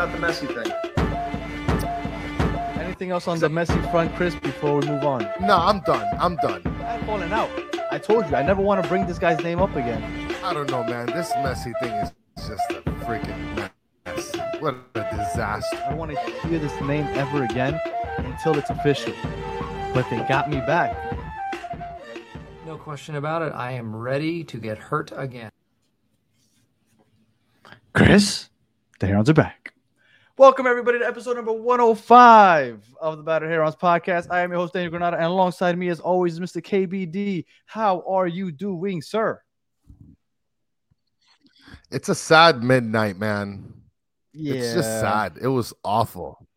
about the Messi thing. Anything else on the Messi front, Chris, before we move on? No, I'm done. I'm done. I'm falling out. I told you, I never want to bring this guy's name up again. I don't know, man. This Messi thing is just a freaking mess. What a disaster. I don't want to hear this name ever again until it's official. But they got me back. No question about it. I am ready to get hurt again. Chris, the Herons are back. Welcome, everybody, to episode number 105 of the Battered Herons podcast. I am your host, Daniel Granada, and alongside me, as always, is Mr. KBD. How are you doing, sir? It's a sad midnight, man. Yeah. It's just sad. It was awful.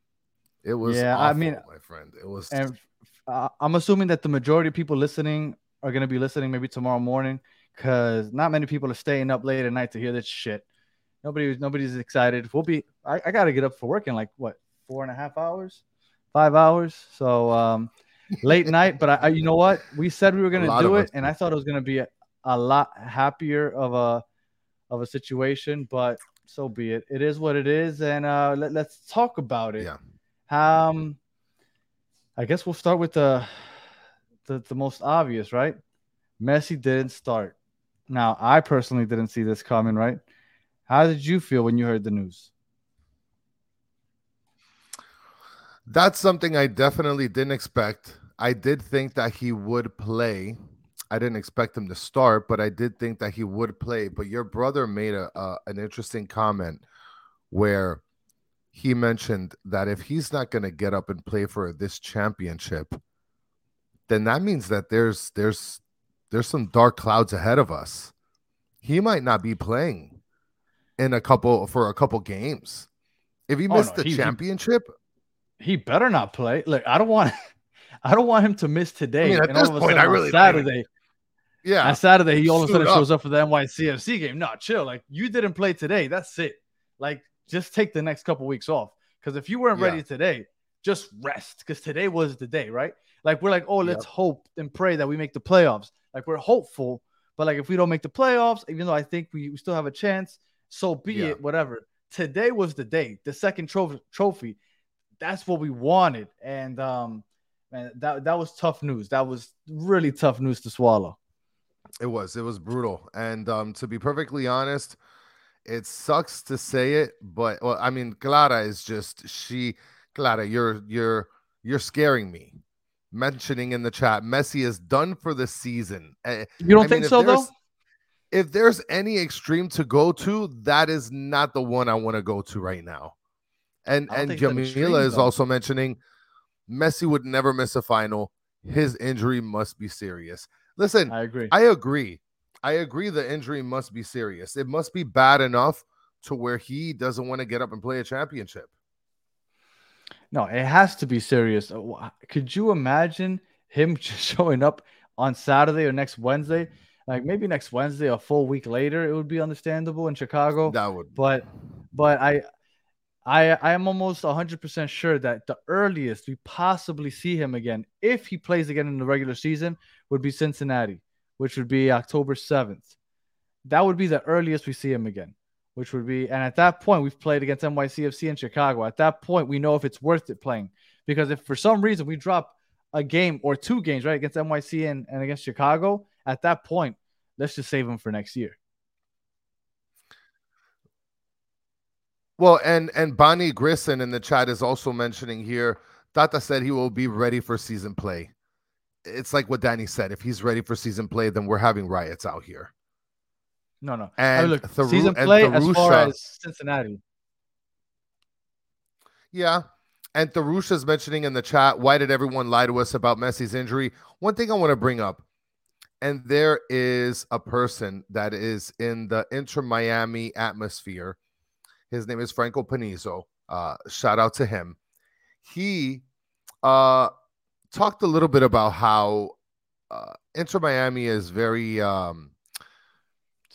It was Yeah, I mean- my friend. It was And uh, I'm assuming that the majority of people listening are going to be listening maybe tomorrow morning because not many people are staying up late at night to hear this shit. Nobody, nobody's excited. We'll be. I, I got to get up for work in like what four and a half hours, five hours. So um, late night. But I, I, you know what? We said we were going to do it, and. I thought it was going to be a, a lot happier of a of a situation. But so be it. It is what it is, and uh, let, let's talk about it. Yeah. Um, I guess we'll start with the, the the most obvious, right? Messi didn't start. Now, I personally didn't see this coming, right? How did you feel when you heard the news? That's something I definitely didn't expect. I did think that he would play. I didn't expect him to start, but I did think that he would play. But your brother made a, an interesting comment where he mentioned that if he's not going to get up and play for this championship, then that means that there's there's there's some dark clouds ahead of us. He might not be playing in a couple for a couple games. If he Oh, missed no, the he- he- championship, He better not play. Look, I don't want, I don't want him to miss today. I mean, at and all this of a point, sudden I really Saturday. yeah, On Saturday, he all of a sudden up. shows up for the NYCFC game. No, chill. Like you didn't play today. That's it. Like just take the next couple weeks off. Because if you weren't Yeah. ready today, just rest. Because today was the day, right? Like we're like, oh, let's hope and pray that we make the playoffs. Like we're hopeful, but like if we don't make the playoffs, even though I think we, we still have a chance, so be Yeah. it. Whatever. Today was the day. The second. Trophy. That's what we wanted. And um, man, that that was tough news. That was really tough news to swallow. It was. It was brutal. And um, to be perfectly honest, it sucks to say it, but well, I mean, Clara is just she. Clara, you're you're you're scaring me. Mentioning in the chat, Messi is done for the season. Eh, You don't I think mean, so, though? If there's any extreme to go to, that is not the one I want to go to right now. And and think it's an extreme, Jamila is though. also mentioning Messi would never miss a final. His injury must be serious. Listen, I agree. I agree. I agree. The injury must be serious. It must be bad enough to where he doesn't want to get up and play a championship. No, it has to be serious. Uh, Could you imagine him just showing up on Saturday or next Wednesday? Like maybe next Wednesday, a full week later, it would be understandable in Chicago. That would, But, but I, I, I am almost hundred percent sure that the earliest we possibly see him again, if he plays again in the regular season, would be Cincinnati, which would be October seventh. That would be the earliest we see him again, which would be, and at that point, we've played against NYCFC in Chicago. At that point, we know if it's worth it playing. Because if for some reason we drop a game or two games, right, against NYC and, and against Chicago, at that point, let's just save him for next year. Well, and and Bonnie Grisson in the chat is also mentioning here. Tata said he will be ready for season play. It's like what Danny said. If he's ready for season play, then we're having riots out here. No, no. I And look, Tharu- season and play as far as Cincinnati. Yeah. And Tharusha's mentioning in the chat, why did everyone lie to us about Messi's injury? One thing I want to bring up, and there is a person that is in the Inter Miami atmosphere. His name is Franco Panizo. Uh, shout out to him. He uh, talked a little bit about how uh, Inter Miami is very um,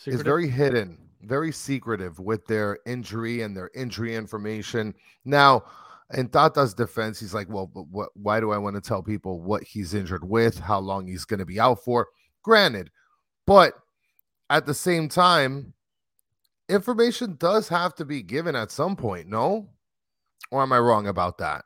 is very hidden, very secretive with their injury and their injury information. Now, in Tata's defense, he's like, well, but what, why do I want to tell people what he's injured with, how long he's going to be out for? Granted, but at the same time, information does have to be given at some point, no? Or am I wrong about that?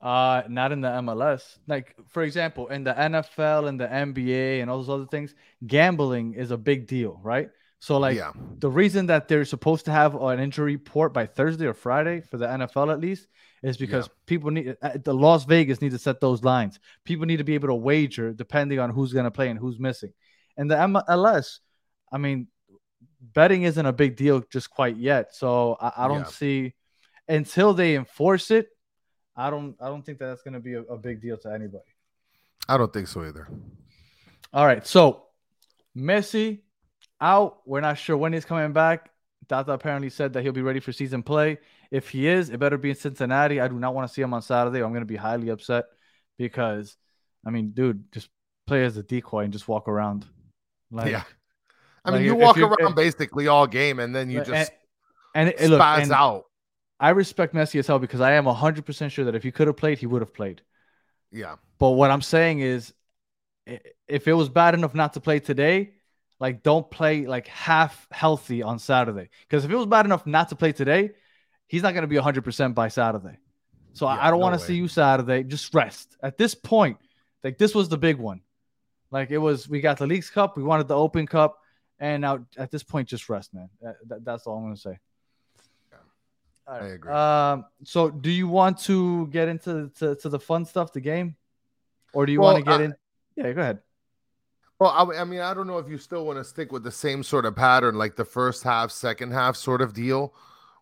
Uh, not in the MLS. Like for example, in the NFL and the NBA and all those other things, gambling is a big deal, right? So like yeah. the reason that they're supposed to have an injury report by Thursday or Friday for the NFL at least is because Yeah. people need uh, the Las Vegas need to set those lines. People need to be able to wager depending on who's going to play and who's missing. And the MLS, I mean, betting isn't a big deal just quite yet. So I, I don't Yeah. see until they enforce it. I don't. I don't think that that's going to be a, a big deal to anybody. I don't think so either. All right. So Messi out. We're not sure when he's coming back. Tata apparently said that he'll be ready for season play. If he is, it better be in Cincinnati. I do not want to see him on Saturday. I'm going to be highly upset because, I mean, dude, just play as a decoy and just walk around. Like, yeah. I like, mean, you walk around basically all game and then you just and, it, look, spaz and out. I respect Messi as hell because I am 100% sure that if he could have played, he would have played. Yeah. But what I'm saying is, if it was bad enough not to play today, like don't play like half healthy on Saturday. Because if it was bad enough not to play today, he's not going to be 100% by Saturday. So I- Yeah, I don't no want to see you Saturday. Just rest. At this point, like this was the big one. Like it was, we got the Leagues Cup, we wanted the Open Cup, and now at this point, just rest, man. That- that- that's all I'm going to say. Yeah. All I agree. Um, so do you want to get into to, to the fun stuff, the game, or do you Well, want to get I- in? Yeah, go ahead. Well, I, I mean, I don't know if you still want to stick with the same sort of pattern, like the first half, second half sort of deal,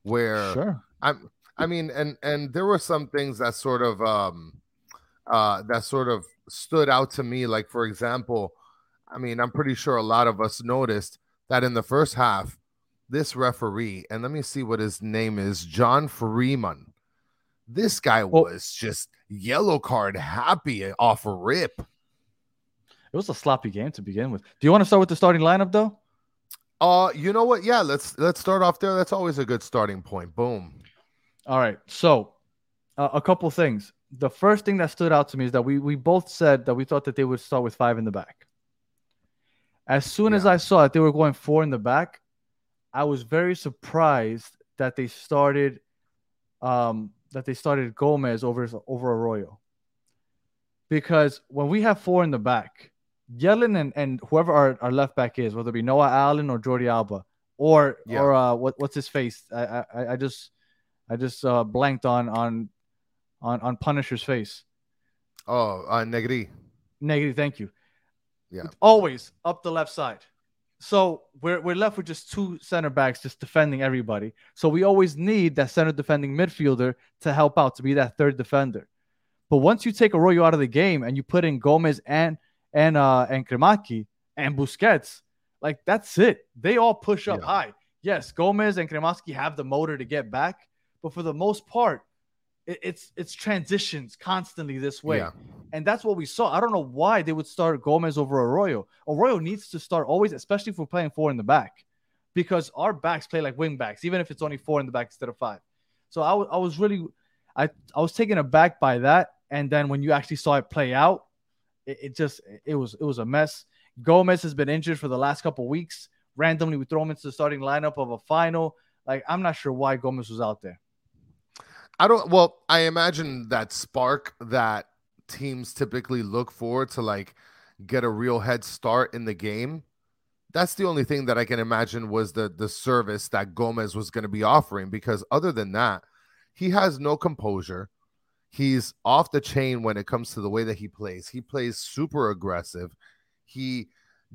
where Sure. I'm. I mean, and and there were some things that sort of um, uh, that sort of stood out to me. Like for example, I mean, I'm pretty sure a lot of us noticed that in the first half, this referee, and let me see what his name is, John Freeman. This guy Well- was just yellow card happy off a rip. It was a sloppy game to begin with. Do you want to start with the starting lineup though? Uh, you know what? Yeah, let's let's start off there. That's always a good starting point. Boom. All right. So, uh, a couple things. The first thing that stood out to me is that we we both said that we thought that they would start with five in the back. As soon as I saw that they were going four in the back, I was very surprised that they started, um, that they started Gomez over over Arroyo. Because when we have four in the back, Yedlin and, and whoever our, our left back is, whether it be Noah Allen or Jordi Alba, or Yeah. or uh, what what's his face? I I, I just I just uh, blanked on on on on Punisher's face. Oh, uh, Negri. Negative, thank you. Yeah. Always up the left side. So we're we're left with just two center backs just defending everybody. So we always need that center defending midfielder to help out to be that third defender. But once you take Arroyo out of the game and you put in Gomez and and uh and Cremaschi and Busquets, like that's it. They all push up Yeah. high. Yes, Gomez and Cremaschi have the motor to get back, but for the most part, it, it's it's transitions constantly this way. Yeah. And that's what we saw. I don't know why they would start Gomez over Arroyo. Arroyo needs to start always, especially if we're playing four in the back, because our backs play like wing backs, even if it's only four in the back instead of five. So I was really, I, I was taken aback by that. And then when you actually saw it play out, it, it just, it was, it was a mess. Gomez has been injured for the last couple weeks. Randomly, we throw him into the starting lineup of a final. Like, I'm not sure why Gomez was out there. I don't. Well, I imagine that spark that teams typically look for to like get a real head start in the game. That's the only thing that I can imagine was the the service that Gomez was going to be offering. Because other than that, he has no composure. He's off the chain when it comes to the way that he plays. He plays super aggressive. He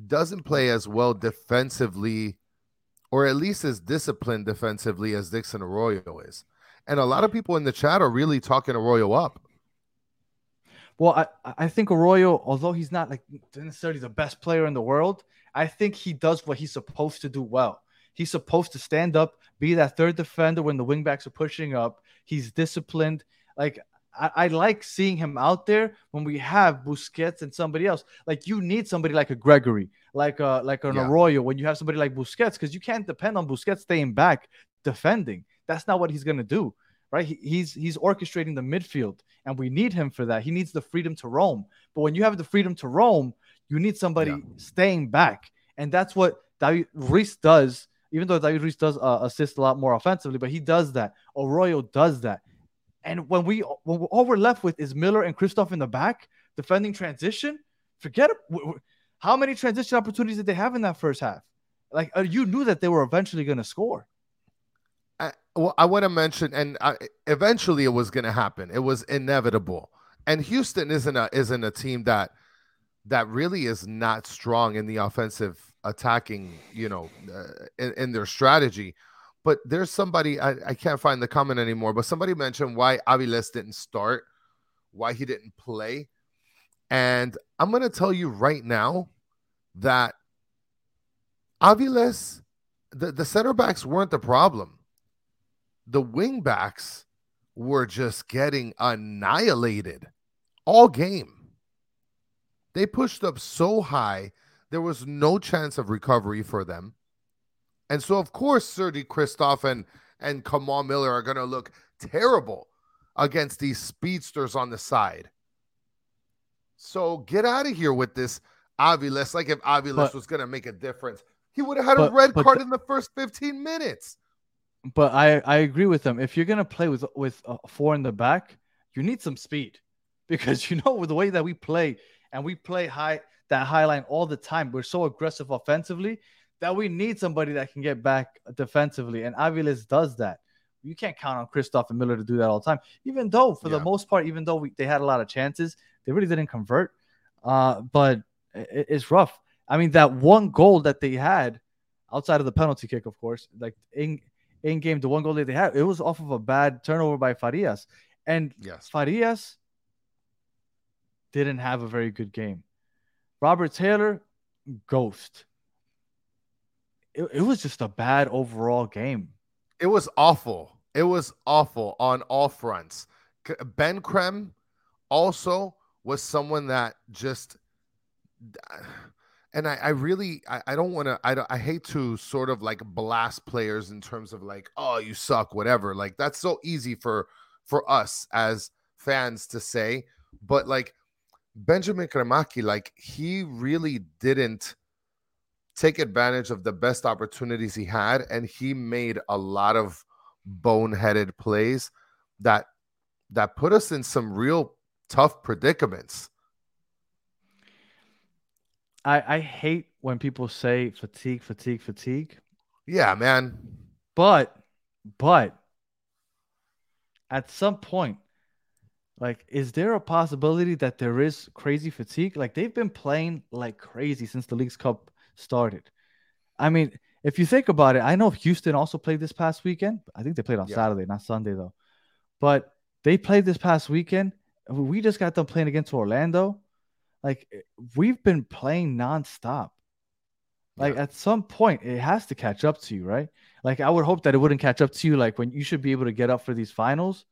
doesn't play as well defensively, or at least as disciplined defensively as Dixon Arroyo is. And a lot of people in the chat are really talking Arroyo up. Well, I, I think Arroyo, although he's not like necessarily the best player in the world, I think he does what he's supposed to do well. He's supposed to stand up, be that third defender when the wingbacks are pushing up. He's disciplined. Like I, I like seeing him out there when we have Busquets and somebody else. Like you need somebody like a Gregore, like a like an Yeah. Arroyo when you have somebody like Busquets, because you can't depend on Busquets staying back defending. That's not what he's gonna do right? He, he's he's orchestrating the midfield, and we need him for that. He needs the freedom to roam. But when you have the freedom to roam, you need somebody Yeah. staying back, and that's what David Ruiz does. Even though David Ruiz does uh, assist a lot more offensively, but he does that. Arroyo does that. And when we when all we're left with is Miller and Kryvtsov in the back defending transition, forget it. How many transition opportunities did they have in that first half? Like uh, you knew that they were eventually going to score. I, well, I want to mention, and I, eventually it was going to happen. It was inevitable. And Houston isn't a isn't a team that that really is not strong in the offensive attacking, you know, uh, in, in, their strategy. But there's somebody I, I can't find the comment anymore, but somebody mentioned why Aviles didn't start, why he didn't play. And I'm going to tell you right now that Aviles, the, the center backs weren't the problem. The wing backs were just getting annihilated all game. They pushed up so high, there was no chance of recovery for them. And so, of course, Sergey Kryvtsov and, and Kamal Miller are going to look terrible against these speedsters on the side. So get out of here with this Aviles. Like if Aviles was going to make a difference, he would have had but, a red card the, in the first 15 minutes. But I, I agree with them. If you're going to play with with uh, four in the back, you need some speed because you know with the way that we play and we play high that high line all the time. We're so aggressive offensively that we need somebody that can get back defensively, and Aviles does that. You can't count on Kryvtsov and Miller to do that all the time. Even though, for yeah. the most part, even though we, they had a lot of chances, they really didn't convert. Uh, but it, it's rough. I mean, that one goal that they had outside of the penalty kick, of course, like in in game, the one goal that they had, it was off of a bad turnover by Farias. And yes. Farias didn't have a very good game. Robert Taylor, ghost. It, it was just a bad overall game. It was awful. It was awful on all fronts. Ben Creme also was someone that just and I, I really I, I don't want to I, I hate to sort of like blast players in terms of like oh you suck whatever like that's so easy for for us as fans to say but like Benjamin Cremaschi, like he really didn't take advantage of the best opportunities he had, and he made a lot of boneheaded plays that that put us in some real tough predicaments. I I hate when people say fatigue, fatigue, fatigue. Yeah, man. But but at some point like, is there a possibility that there is crazy fatigue? Like, they've been playing like crazy since the League's Cup started. I mean, if you think about it, I know Houston also played this past weekend. I think they played on yeah. Saturday, not Sunday, though. But they played this past weekend. We just got them playing against Orlando. Like, eh, we've been playing nonstop. Like, yeah. at some point, it has to catch up to you, right? Like, I would hope that it wouldn't catch up to you, like, when you should be able to get up for these finals.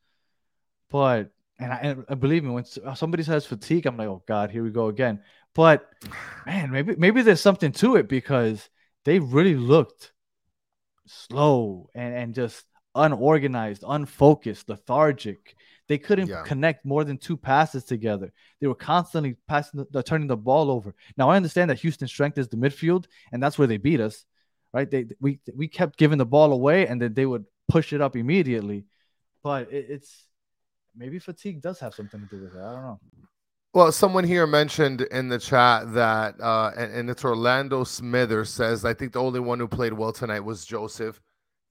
But and, I, and believe me, when uh, somebody says fatigue, I'm like, oh God, here we go again. But man, maybe maybe there's something to it because they really looked slow and, and just unorganized, unfocused, lethargic. They couldn't yeah. connect more than two passes together. They were constantly passing, the, turning the ball over. Now I understand that Houston's strength is the midfield, and that's where they beat us, right? They we we kept giving the ball away, and then they would push it up immediately. But it, it's maybe fatigue does have something to do with it. I don't know. Well, someone here mentioned in the chat that, uh, and, and it's Orlando Smithers says, I think the only one who played well tonight was Josef.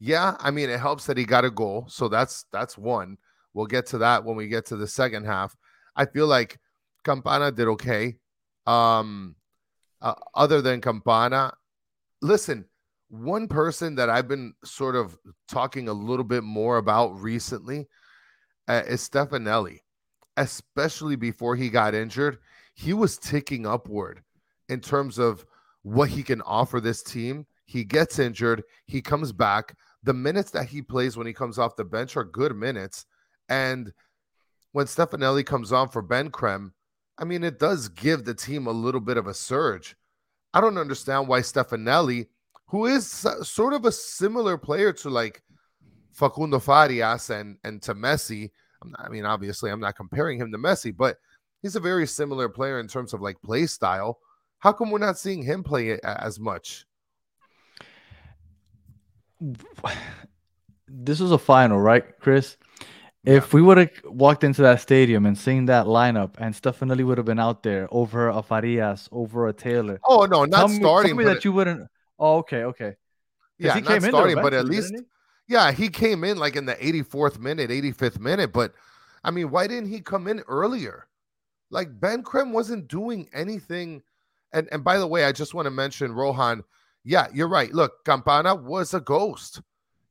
Yeah, I mean, it helps that he got a goal, so that's that's one. We'll get to that when we get to the second half. I feel like Campana did okay. Um, uh, other than Campana, listen, one person that I've been sort of talking a little bit more about recently uh, is Stefanelli, especially before he got injured. He was ticking upward in terms of what he can offer this team. He gets injured, he comes back. The minutes that he plays when he comes off the bench are good minutes. And when Stefanelli comes on for Ben Creme, I mean, it does give the team a little bit of a surge. I don't understand why Stefanelli, who is sort of a similar player to like Facundo Farias and and to Messi. Not, I mean, obviously, I'm not comparing him to Messi, but he's a very similar player in terms of like play style. How come we're not seeing him play it as much? This is a final, right, Chris? If we would have walked into that stadium and seen that lineup, and Stefanelli would have been out there over a Farias, over a Taylor. Oh no, not tell me, starting. Tell me that you wouldn't. Oh, okay, okay. yeah, he not came in there starting, but at least yeah, he came in like in the 84th minute, 85th minute. But I mean, why didn't he come in earlier? Like Ben Krem wasn't doing anything. And and by the way, I just want to mention Rohan. Yeah, you're right. Look, Campana was a ghost.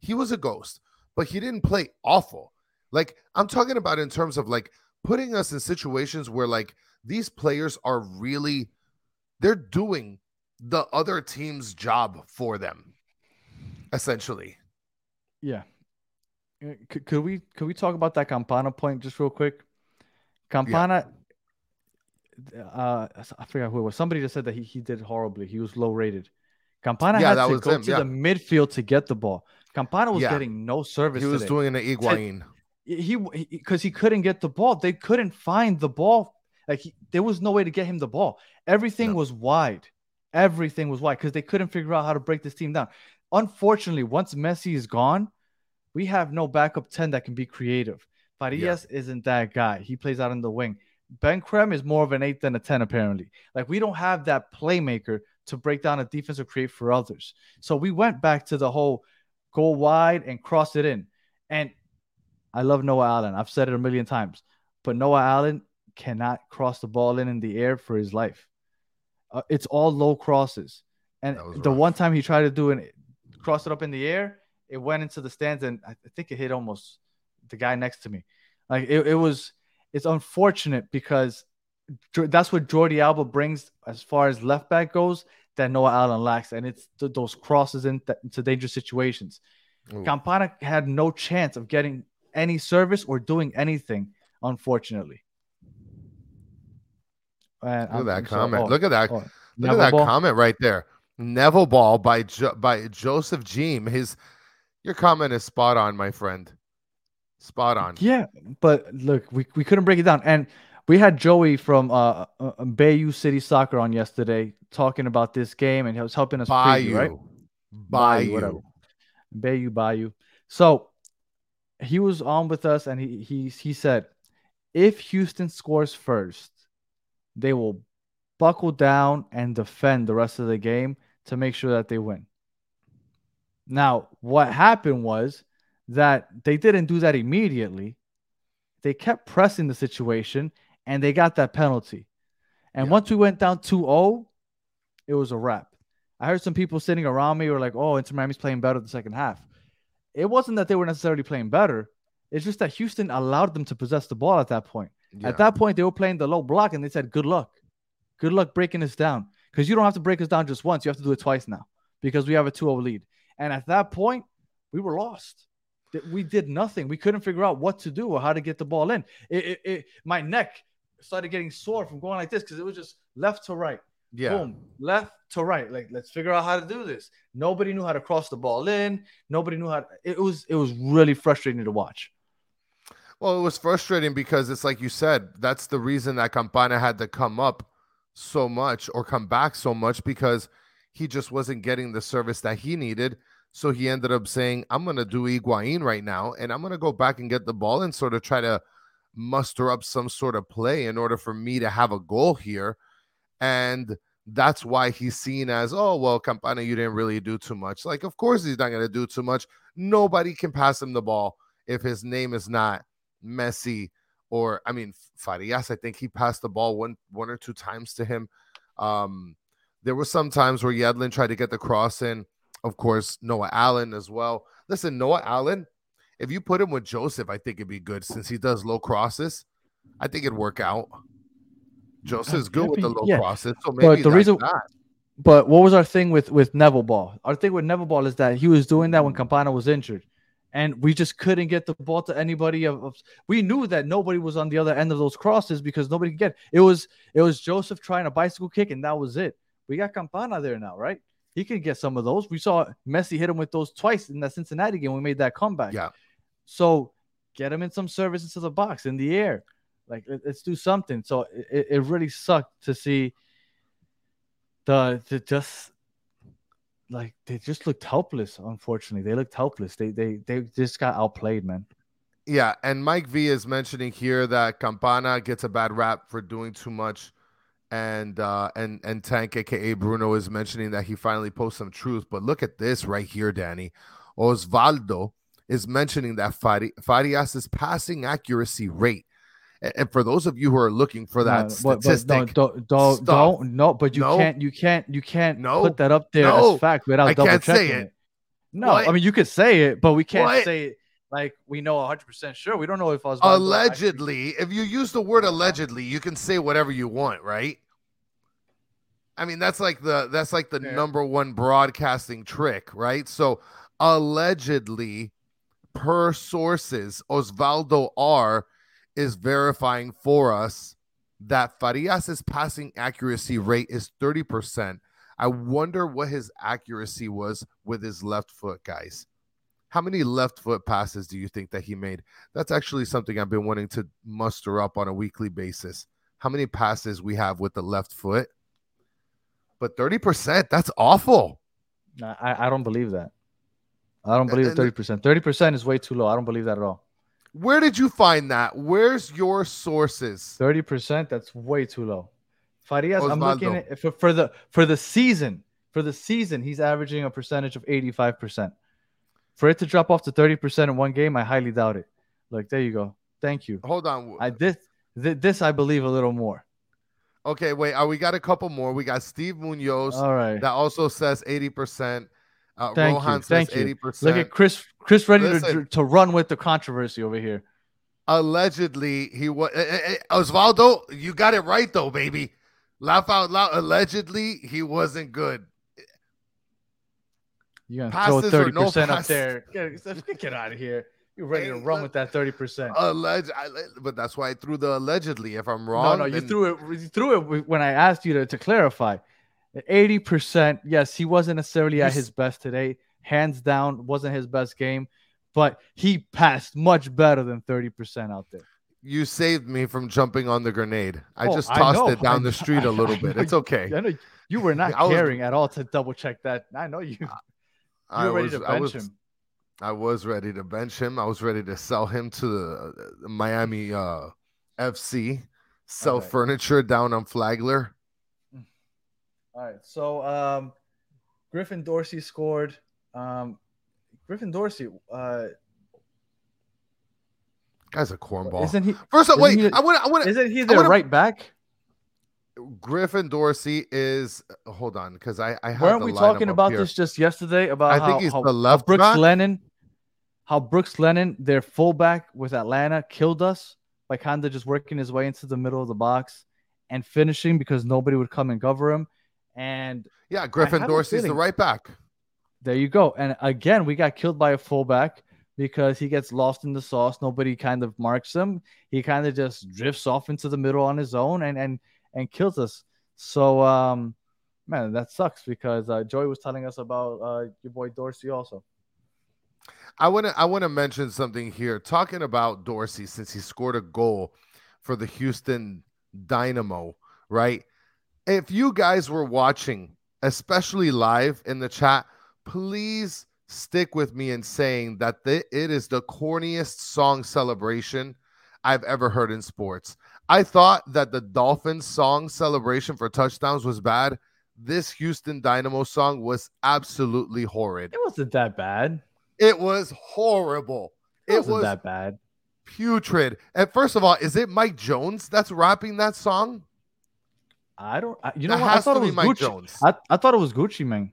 He was a ghost, but he didn't play awful. Like I'm talking about in terms of like putting us in situations where like these players are really they're doing the other team's job for them essentially Yeah. Uh, c- Could we could we talk about that Campana point just real quick? Campana, uh, I forgot who it was. Somebody just said that he, he did horribly. He was low rated. Campana Yeah, had to was go him, to yeah. the midfield to get the ball. Campana was Yeah. getting no service. he was today. doing an Higuain. He because he, couldn't get the ball. They couldn't find the ball. Like he, there was no way to get him the ball. Everything No. was wide. Everything was wide because they couldn't figure out how to break this team down. Unfortunately, once Messi is gone, we have no backup ten that can be creative. Farias isn't that guy. He plays out in the wing. Ben Krem is more of an eight than a ten, apparently. Like we don't have that playmaker to break down a defense or create for others. So we went back to the whole go wide and cross it in. And I love Noah Allen. I've said it a million times, but Noah Allen cannot cross the ball in in the air for his life. Uh, it's all low crosses, and the rough. one time he tried to do it, cross it up in the air, it went into the stands, and I think it hit almost the guy next to me. Like it, it was. It's unfortunate because that's what Jordi Alba brings as far as left back goes that Noah Allen lacks, and it's th- those crosses in th- into dangerous situations. Ooh. Campana had no chance of getting any service or doing anything, unfortunately. And Look at that comment. oh, Look at that. oh, Look at that Ball. comment right there. Neville ball by jo- by Joseph Jeem. His your comment is spot on, my friend. Spot on. Yeah, but look, we, we couldn't break it down. And we had Joey from uh, uh, Bayou City Soccer on yesterday talking about this game, and he was helping us Bayou. preview, right? Bayou. whatever. Bayou, Bayou. So he was on with us, and he he he said, if Houston scores first, they will buckle down and defend the rest of the game to make sure that they win. Now, what happened was that they didn't do that immediately. They kept pressing the situation and they got that penalty. And Yeah. once we went down 2 0, it was a wrap. I heard some people sitting around me were like, oh, Inter Miami's playing better the second half. It wasn't that they were necessarily playing better. It's just that Houston allowed them to possess the ball at that point. Yeah. At that point, they were playing the low block and they said, good luck. Good luck breaking us down. Because you don't have to break us down just once. You have to do it twice now because we have a 2 0 lead. And at that point, we were lost. We did nothing. We couldn't figure out what to do or how to get the ball in. It, it, it, my neck started getting sore from going like this because it was just left to right yeah. boom, left to right. Like, let's figure out how to do this. Nobody knew how to cross the ball in. Nobody knew how. To, it was it was really frustrating to watch. Well, it was frustrating because it's like you said, that's the reason that Campana had to come up so much or come back so much because he just wasn't getting the service that he needed. So he ended up saying, I'm going to do Higuain right now and I'm going to go back and get the ball and sort of try to muster up some sort of play in order for me to have a goal here. And that's why he's seen as, oh, well, Campana, you didn't really do too much. Like, of course, he's not going to do too much. Nobody can pass him the ball if his name is not Messi or I mean Farias. I think he passed the ball one one or two times to him. Um, there were some times where Yedlin tried to get the cross in. Of course, Noah Allen as well. Listen, Noah Allen, if you put him with Josef, I think it'd be good since he does low crosses. I think it'd work out. Josef's good with the low Yeah. crosses, so But the reason- that. But what was our thing with with Neville Ball? Our thing with Neville Ball is that he was doing that when mm. Campana was injured, and we just couldn't get the ball to anybody. Of, we knew that nobody was on the other end of those crosses because nobody could get it. Was it was Josef trying a bicycle kick, and that was it. We got Campana there now, right? He can get some of those. We saw Messi hit him with those twice in that Cincinnati game. We made that comeback. Yeah. So get him in some service into the box in the air. Like let- let's do something. So it, it really sucked to see the the just like they just looked helpless. Unfortunately, they looked helpless. They they they just got outplayed, man. Yeah, and Mike V is mentioning here that Campana gets a bad rap for doing too much, and uh, and and Tank, aka Bruno, is mentioning that he finally posts some truth. But look at this right here, Danny. Osvaldo is mentioning that Fari- Farias's passing accuracy rate. And, for those of you who are looking for that No, but- but statistic, don't, don't, Stop. don't, no, but you No. can't, you can't, you can't No. put that up there No. as fact without I double checking it. it. No, I mean you could say it, but we can't What? say it like we know 100 percent sure. We don't know if Osvaldo allegedly, if you use the word allegedly, you can say whatever you want, right? I mean, that's like the that's like the Yeah. number one broadcasting trick, right? So allegedly, per sources, Osvaldo R is verifying for us that Farias's passing accuracy rate is 30%. I wonder what his accuracy was with his left foot, guys. How many left foot passes do you think that he made? That's actually something I've been wanting to muster up on a weekly basis. How many passes we have with the left foot? But 30%, that's awful. I, I don't believe that. I don't believe and- 30 percent. 30 percent is way too low. I don't believe that at all. Where did you find that? Where's your sources? 30 percent that's way too low. Farias, I'm looking at for, for the for the season. For the season, he's averaging a percentage of 85 percent. For it to drop off to 30 percent in one game, I highly doubt it. Look, there you go. Thank you. Hold on. I this thi- this I believe a little more. Okay, wait. Uh, we got a couple more. We got Steve Munoz All right. that also says 80%. Uh, Thank Rohan you. Thank you. 80%. Look at Chris. Chris ready to, Listen. to run with the controversy over here. Allegedly, he was eh, eh, eh, Osvaldo. You got it right though, baby. Laugh out loud. Allegedly, he wasn't good. You're gonna Passes throw no 30 percent up there. Get, get out of here. You're ready to run with that 30 percent. Alleged, but that's why I threw the allegedly. If I'm wrong, no, you then- threw it. You threw it when I asked you to, to clarify. Eighty percent. Yes, he wasn't necessarily You at his best today. Hands down, wasn't his best game, but he passed much better than thirty percent out there. You saved me from jumping on the grenade. I Oh, just tossed know. it down I the street a little I bit. know It's okay. I know you were not I was- caring at all to double check that. I know you. You I were ready was, to I bench was, him. I was ready to bench him. I was ready to sell him to the uh, Miami uh, FC, sell Okay. furniture down on Flagler. All right. So um, Griffin Dorsey scored. Um, Griffin Dorsey. Uh, Guy's a cornball. isn't he? First of all, wait, he- I want to. I want. Isn't he their wanna- right back? Griffin Dorsey is. Hold on, because I I Weren't the we talking about here. this just yesterday? About I how, think he's how, the left Brooks back. Lennon, how Brooks Lennon, their fullback with Atlanta, killed us by kind of just working his way into the middle of the box and finishing because nobody would come and cover him. And Yeah, Griffin Dorsey's the right back. there you go. And again, we got killed by a fullback because he gets lost in the sauce. Nobody kind of marks him. He kind of just drifts off into the middle on his own and and and kills us. So um man, that sucks because uh, Joey was telling us about uh, your boy Dorsey also. I want to I want to mention something here. Talking about Dorsey since he scored a goal for the Houston Dynamo, right? If you guys were watching, especially live in the chat, please stick with me in saying that th- it is the corniest song celebration I've ever heard in sports. I thought that the Dolphins song celebration for touchdowns was bad. This Houston Dynamo song was absolutely horrid. It wasn't that bad. It was horrible. It, It wasn't was that bad. putrid. And first of all, is it Mike Jones that's rapping that song? I don't. I, you know That what? I thought it was Mike Gucci. Jones. I, I thought it was Gucci Mane.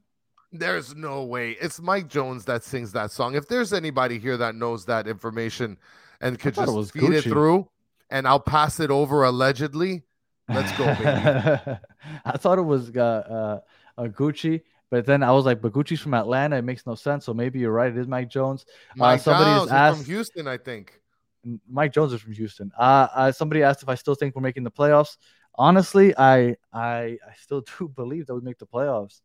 There's no way. It's Mike Jones that sings that song. If there's anybody here that knows that information and could it just feed it through, and I'll pass it over allegedly. Let's go, baby. I thought it was uh, uh, a Gucci, but then I was like, but Gucci's from Atlanta. It makes no sense. So maybe you're right. It is Mike Jones. Mike somebody Jones asked- from Houston, I think. Mike Jones is from Houston. Uh, uh, somebody asked if I still think we're making the playoffs. Honestly, I I I still do believe that we make the playoffs.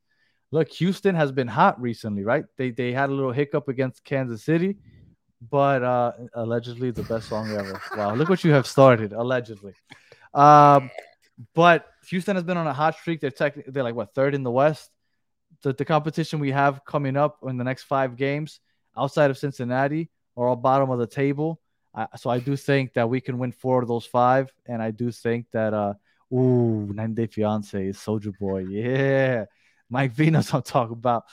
Look, Houston has been hot recently, right? They they had a little hiccup against Kansas City, but uh, allegedly the best song ever. Wow, look what you have started. Allegedly, um, but Houston has been on a hot streak. They're tech, they're like what third in the West. The the competition we have coming up in the next five games outside of Cincinnati are all bottom of the table. I, so I do think that we can win four of those five, and I do think that uh, ooh, 90 Day Fiance is Soldier Boy, yeah, Mike Venus I'm talking about.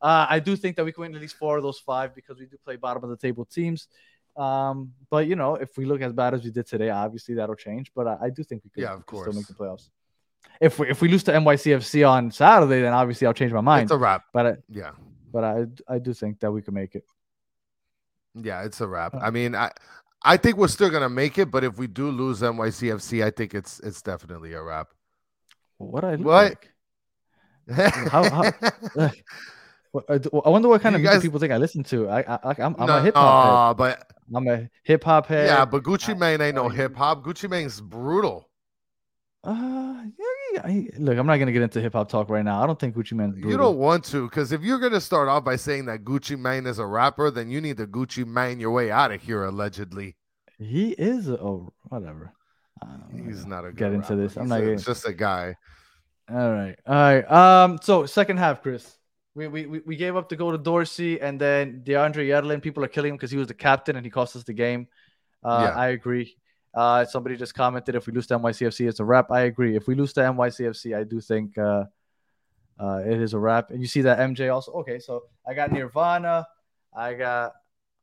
Uh, I do think that we can win at least four of those five because we do play bottom of the table teams. Um, but you know, if we look as bad as we did today, obviously that'll change. But I, I do think we could, Yeah, of course. still make the playoffs. If we if we lose to NYCFC on Saturday, then obviously I'll change my mind. It's a wrap. but I, Yeah. but I I do think that we can make it. Yeah, it's a wrap. Uh, I mean, I I think we're still gonna make it, but if we do lose NYCFC, I think it's it's definitely a wrap. What I What? like? How- how- I wonder what kind You of guys- people think I listen to. I, I, I'm, I'm No, a hip hop aw, but. I'm a hip hop head. yeah, but Gucci I- Mane ain't no hip hop. Gucci Mane's brutal. Uh, yeah, I- look, I'm not gonna get into hip hop talk right now. I don't think Gucci Mane's You don't want to, because if you're gonna start off by saying that Gucci Mane is a rapper, then you need to Gucci Mane your way out of here. Allegedly, He is. A, oh, whatever. I don't know. he's not a get into rapper. this. I'm He's not a- getting- just a guy. All right, all right. Um, so second half, Chris. We, we, we- we gave up to go to Dorsey, and then DeAndre Yedlin. People are killing him because he was the captain and he cost us the game. Uh, Yeah. I agree. Uh, somebody just commented if we lose to NYCFC, it's a wrap. I agree. If we lose to NYCFC, I do think uh, uh, it is a wrap. And you see that MJ also. Okay, so I got Nirvana, I got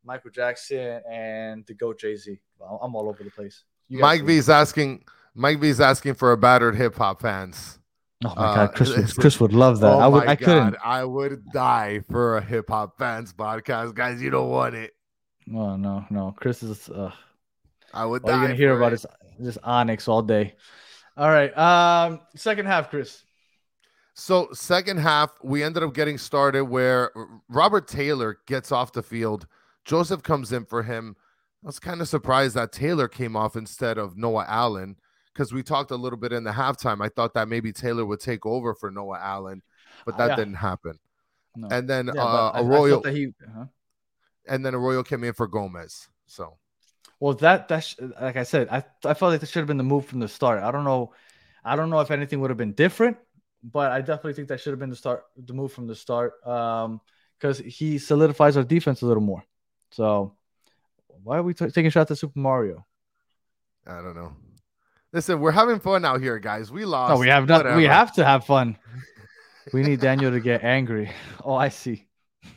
Michael Jackson, and the GOAT Jay Z. I'm all over the place. Mike see. V's asking. Mike V's asking for a battered hip hop fans. Oh my uh, god, Chris, would, Chris would love that. oh I would. my I couldn't. God, I would die for a hip hop fans podcast, guys. You don't want it. No, no, no. Chris is. Uh, I would. all you're gonna hear about it. is just Onyx all day. All right. Um, second half, Chris. So second half, we ended up getting started where Robert Taylor gets off the field. Josef comes in for him. I was kind of surprised that Taylor came off instead of Noah Allen because we talked a little bit in the halftime. I thought that maybe Taylor would take over for Noah Allen, but that Yeah. didn't happen. No. And then Yeah, uh, but I- I Arroyo, he- uh-huh. and then Arroyo came in for Gomez. So Well, that that's like I said, I I felt like this should have been the move from the start. I don't know, I don't know if anything would have been different, but I definitely think that should have been the start, the move from the start, um, because he solidifies our defense a little more. So, why are we t- taking shots at Super Mario? I don't know. Listen, we're having fun out here, guys. We lost. No, we have not. We have to have fun. We need Daniel to get angry. Oh, I see.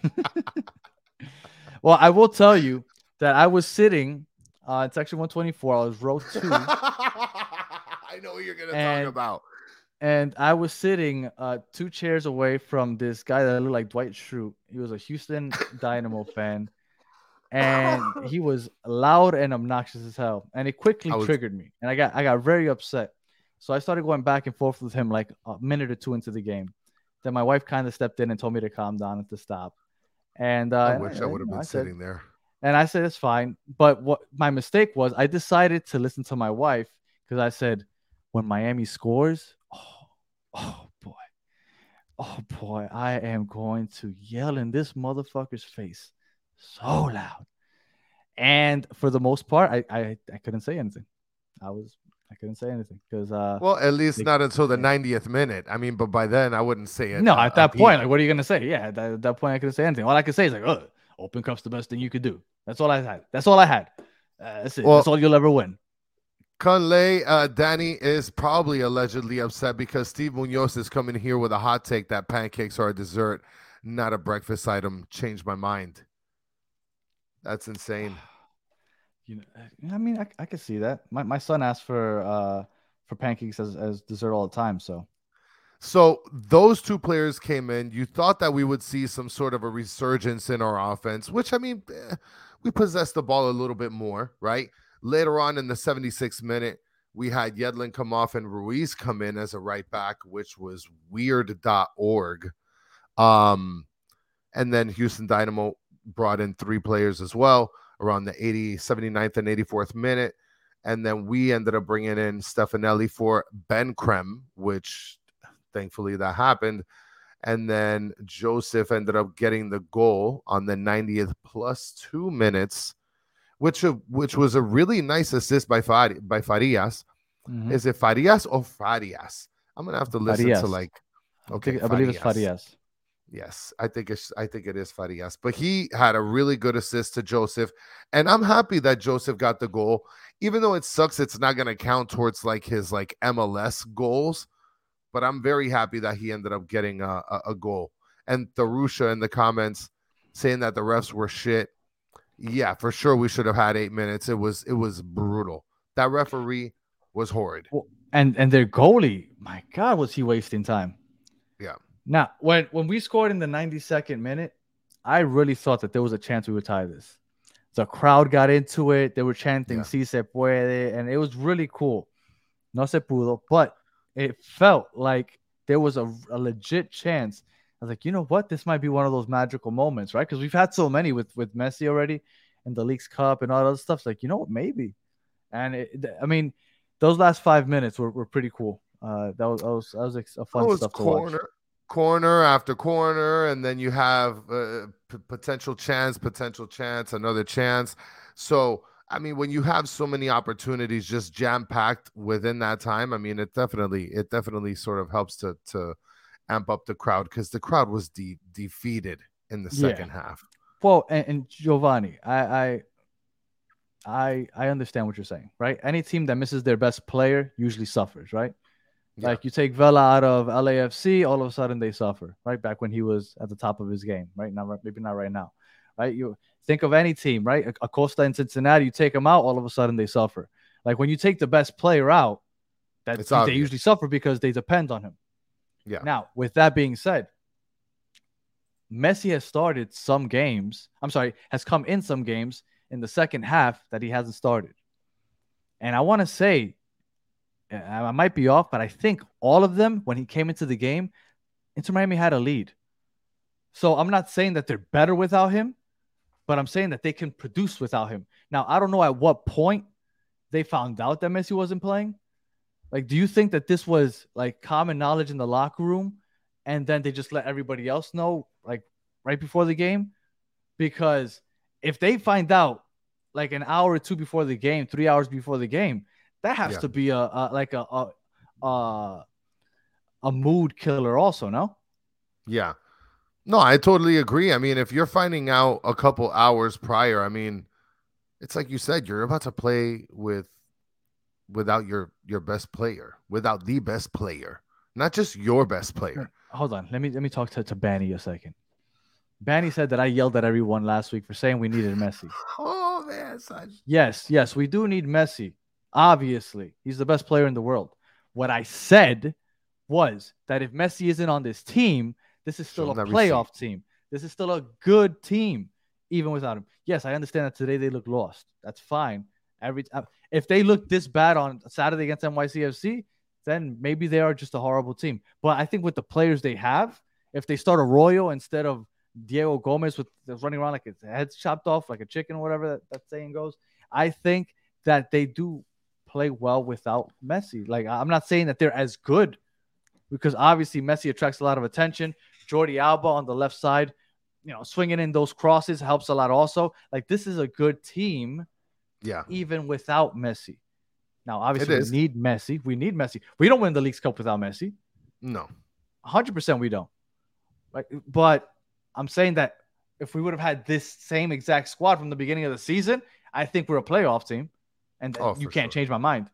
well, I will tell you that I was sitting uh, in section 124. I was row two, I know what you're gonna And- talk about. and I was sitting uh, two chairs away from this guy that looked like Dwight Schrute. He was a Houston Dynamo fan, and he was loud and obnoxious as hell. And it quickly was- triggered me, and I got I got very upset. So I started going back and forth with him like a minute or two into the game. Then my wife kind of stepped in and told me to calm down and to stop. And uh, I wish I you would have been I said- sitting there. And I said it's fine. But what my mistake was, I decided to listen to my wife because I said, when Miami scores, oh, oh boy, oh boy, I am going to yell in this motherfucker's face so loud. And for the most part, I I, I couldn't say anything. I was I couldn't say anything because uh Well, at least they- not until the 90th minute. I mean, but by then I wouldn't say it. no, at that point, like what are you gonna say? Yeah, at that, at that point I couldn't say anything. All I could say is like, oh, open cup's the best thing you could do. That's all I had. That's all I had. Uh, that's it. Well- that's all you'll ever win. Conley, uh, Danny is probably allegedly upset because Steve Munoz is coming here with a hot take that pancakes are a dessert, not a breakfast item. Changed my mind. That's insane. You know, I mean, I, I could see that. My my son asked for uh for pancakes as, as dessert all the time. So So those two players came in. You thought that we would see some sort of a resurgence in our offense, which I mean, eh, we possessed the ball a little bit more, right? Later on in the 76th minute, we had Yedlin come off and Ruiz come in as a right back, which was weird.org. Um, and then Houston Dynamo brought in three players as well around the 80, 79th, and 84th minute. And then we ended up bringing in Stefanelli for Ben Krem, which thankfully that happened. And then Josef ended up getting the goal on the 90th plus two minutes, which which was a really nice assist by Fari, by Farias. mhm. Is it Farias or Farias? I'm gonna have to listen to Farias. like I okay, think- I believe it's Farias. Farias. Yes, I think it's I think it is Farias, but he had a really good assist to Josef, and I'm happy that Josef got the goal, even though it sucks. It's not going to count towards like his like MLS goals, but I'm very happy that he ended up getting a, a, a goal. And Tharusha in the comments saying that the refs were shit. Yeah, for sure we should have had eight minutes. It was it was brutal. That referee was horrid. Well, and and their goalie, my God, was he wasting time? Yeah. Now, when when we scored in the 92nd minute, I really thought that there was a chance we would tie this. The crowd got into it. They were chanting Yeah. "Si se puede," and it was really cool. No se pudo, but it felt like there was a, a legit chance. I was like, you know what? This might be one of those magical moments, right? Because we've had so many with with Messi already in the Leagues Cup and all that other stuff. It's like, you know what? Maybe. And it, I mean, those last five minutes were, were pretty cool. Uh, that was that was, that was a fun was stuff to watch. corner, corner after corner, and then you have uh, p- potential chance, potential chance, another chance. So, I mean, when you have so many opportunities just jam packed within that time, I mean, it definitely, it definitely sort of helps to to amp up the crowd because the crowd was de- defeated in the Yeah. second half. Well, and, and Giovanni, I, I I I understand what you're saying, right? Any team that misses their best player usually suffers, right? Yeah. Like you take Vela out of LAFC, all of a sudden they suffer, right? Back when he was at the top of his game, right? Now, maybe not right now, right? You think of any team, right? Acosta in Cincinnati, you take them out, all of a sudden they suffer. Like when you take the best player out, that It's they obvious. usually suffer because they depend on him. Yeah. Now, with that being said, Messi has started some games. I'm sorry, has come in some games in the second half that he hasn't started. And I want to say, I might be off, but I think all of them, when he came into the game, Inter Miami had a lead. So I'm not saying that they're better without him, but I'm saying that they can produce without him. Now, I don't know at what point they found out that Messi wasn't playing. Like, do you think that this was like common knowledge in the locker room and then they just let everybody else know like right before the game? Because if they find out like an hour or two before the game, three hours before the game, that has Yeah. to be a, a like a, a a a mood killer, also. No, Yeah. No, I totally agree. I mean, if you're finding out a couple hours prior, I mean, it's like you said, you're about to play with without your your best player, without the best player, not just your best player. hold on. Let me let me talk to to Banny a second. Banny said that I yelled at everyone last week for saying we needed Messi. Oh man, such Yes, yes, we do need Messi. Obviously, he's the best player in the world. What I said was that if Messi isn't on this team, this is still Show a playoff team. This is still a good team, even without him. Yes, I understand that today they look lost. That's fine. Every uh, if they look this bad on Saturday against NYCFC, then maybe they are just a horrible team. But I think with the players they have, if they start Arroyo instead of Diego Gomez with running around like his head's chopped off like a chicken or whatever that, that saying goes, I think that they do play well without Messi. Like I'm not saying that they're as good because obviously Messi attracts a lot of attention. Jordi Alba on the left side, you know, swinging in those crosses helps a lot also. Like this is a good team yeah. even without Messi. Now, obviously, we need Messi. We need Messi. We don't win the Leagues Cup without Messi. No. 100% we don't. Like, but I'm saying that if we would have had this same exact squad from the beginning of the season, I think we're a playoff team. And Oh, you can't sure. change my mind.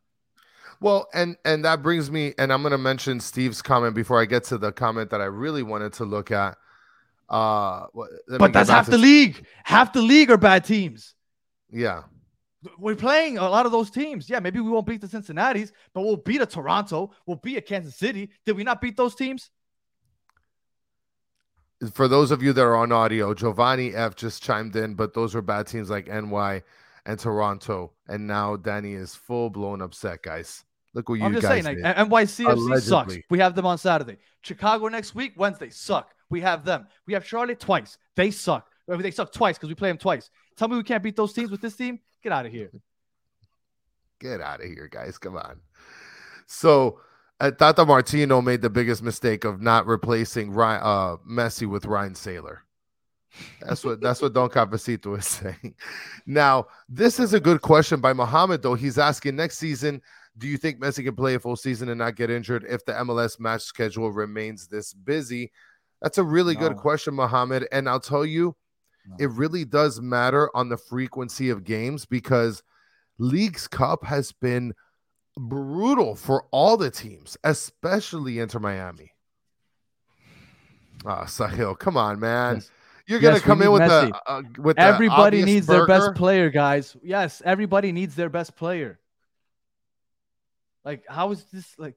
Well, and and that brings me, and I'm going to mention Steve's comment before I get to the comment that I really wanted to look at. Uh, what- let me But that's half to- the league. Half the league are bad teams. Yeah, We're playing a lot of those teams. Yeah, maybe we won't beat the Cincinnati's, but we'll beat a Toronto. We'll beat a Kansas City. Did we not beat those teams? for those of you that are on audio, Giovanni F just chimed in, but those were bad teams like NY and Toronto, and now Danny is full blown upset, guys. Look what you I'm just guys saying, like, did. NYCFC sucks. We have them on Saturday. Chicago next week, Wednesday, suck. We have them. We have Charlotte twice. They suck. I mean, they suck twice because we play them twice. Tell me we can't beat those teams with this team? Get out of here. Get out of here, guys. Come on. So uh, Tata Martino made the biggest mistake of not replacing Ryan, uh, Messi with Ryan Sailor. That's what that's what Don Capacito is saying. Now, this is a good question by Mohammed, though. He's asking next season, do you think Messi can play a full season and not get injured if the MLS match schedule remains this busy? That's a really good question, Mohammed. And I'll tell you, No. it really does matter on the frequency of games because Leagues Cup has been brutal for all the teams, especially Inter Miami. Ah, Sahil, come on, man. Yes. You're gonna Yes, come in with Messi. the uh, with Everybody needs their best player, guys. Yes, everybody needs their best player. Like, how is this like?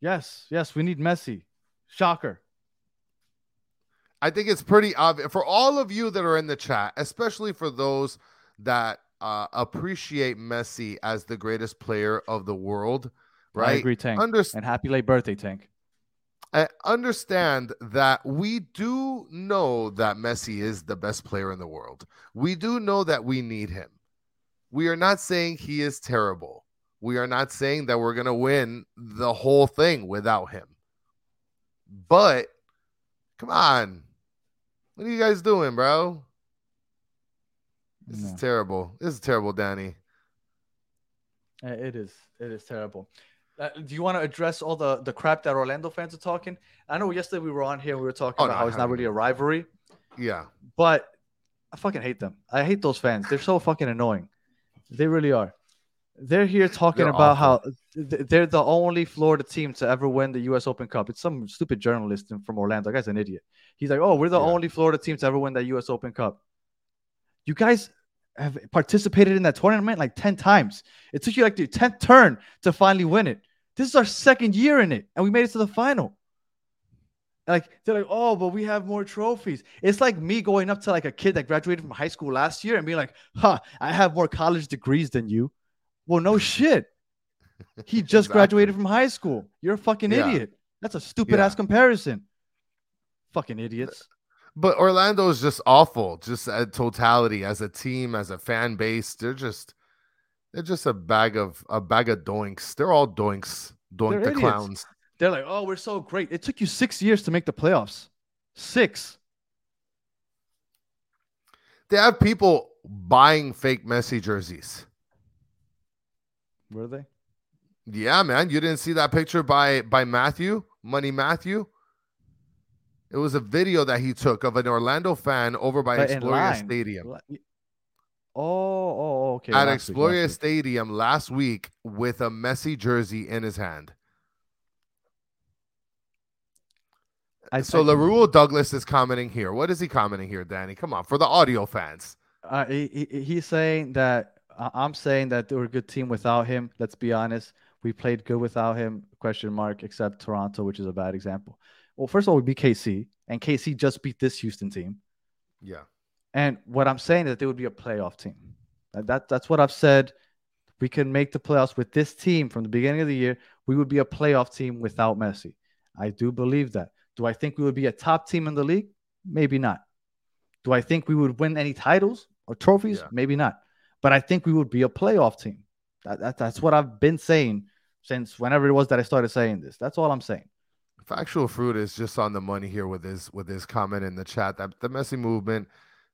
Yes, yes, we need Messi. Shocker. I think it's pretty obvious for all of you that are in the chat, especially for those that uh, appreciate Messi as the greatest player of the world, Right? I agree, Tank. Understand. and happy late birthday, Tank. I understand that we do know that Messi is the best player in the world. We do know that we need him. We are not saying he is terrible. We are not saying that we're going to win the whole thing without him. But come on. What are you guys doing, bro? This No. is terrible. This is terrible, Danny. Uh, It is. It is terrible. Uh, do you want to address all the the crap that Orlando fans are talking? I know yesterday we were on here. and We were talking Oh, about no, how it's haven't. really a rivalry, Yeah. but I fucking hate them. I hate those fans. They're so fucking annoying. They really are. They're here talking They're about awful. how th- they're the only Florida team to ever win the U.S. Open Cup. It's some stupid journalist from Orlando. That guy's an idiot. He's like, "Oh, we're the Yeah. only Florida team to ever win that U.S. Open Cup." You guys have participated in that tournament like ten times. It took you like the tenth turn to finally win it. This is our second year in it, and we made it to the final. Like they're like, oh, but we have more trophies. It's like me going up to like a kid that graduated from high school last year and being like, huh, I have more college degrees than you. Well, no shit. He just Exactly. graduated from high school. You're a fucking Yeah. idiot. That's a stupid ass comparison. Fucking idiots. But Orlando is just awful, just a totality as a team, as a fan base. They're just they're just a bag of a bag of doinks. They're all doinks, doink They're the idiots. clowns. They're like, oh, we're so great. It took you six years to make the playoffs. Six. They have people buying fake Messi jerseys. Were they? Yeah, man. You didn't see that picture by by Matthew, Money Matthew? It was a video that he took of an Orlando fan over by But Exploria. Stadium. Oh, oh, okay. At last week, Exploria week. Stadium last week with a Messi jersey in his hand. I- so I- LaRuel Douglas is commenting here. What is he commenting here, Danny? Come on, for the audio fans. Uh, he, he, he's saying that I'm saying that they were a good team without him. Let's be honest. We played good without him, question mark, except Toronto, which is a bad example. Well, first of all, we beat KC, and KC just beat this Houston team. Yeah. And what I'm saying is that they would be a playoff team. That, that that's what I've said. We can make the playoffs with this team from the beginning of the year. We would be a playoff team without Messi. I do believe that. Do I think we would be a top team in the league? Maybe not. Do I think we would win any titles or trophies? Yeah. Maybe not. But I think we would be a playoff team. That, that, that's what I've been saying since whenever it was that I started saying this. That's all I'm saying. Factual fruit is just on the money here with his with his comment in the chat that the Messi movement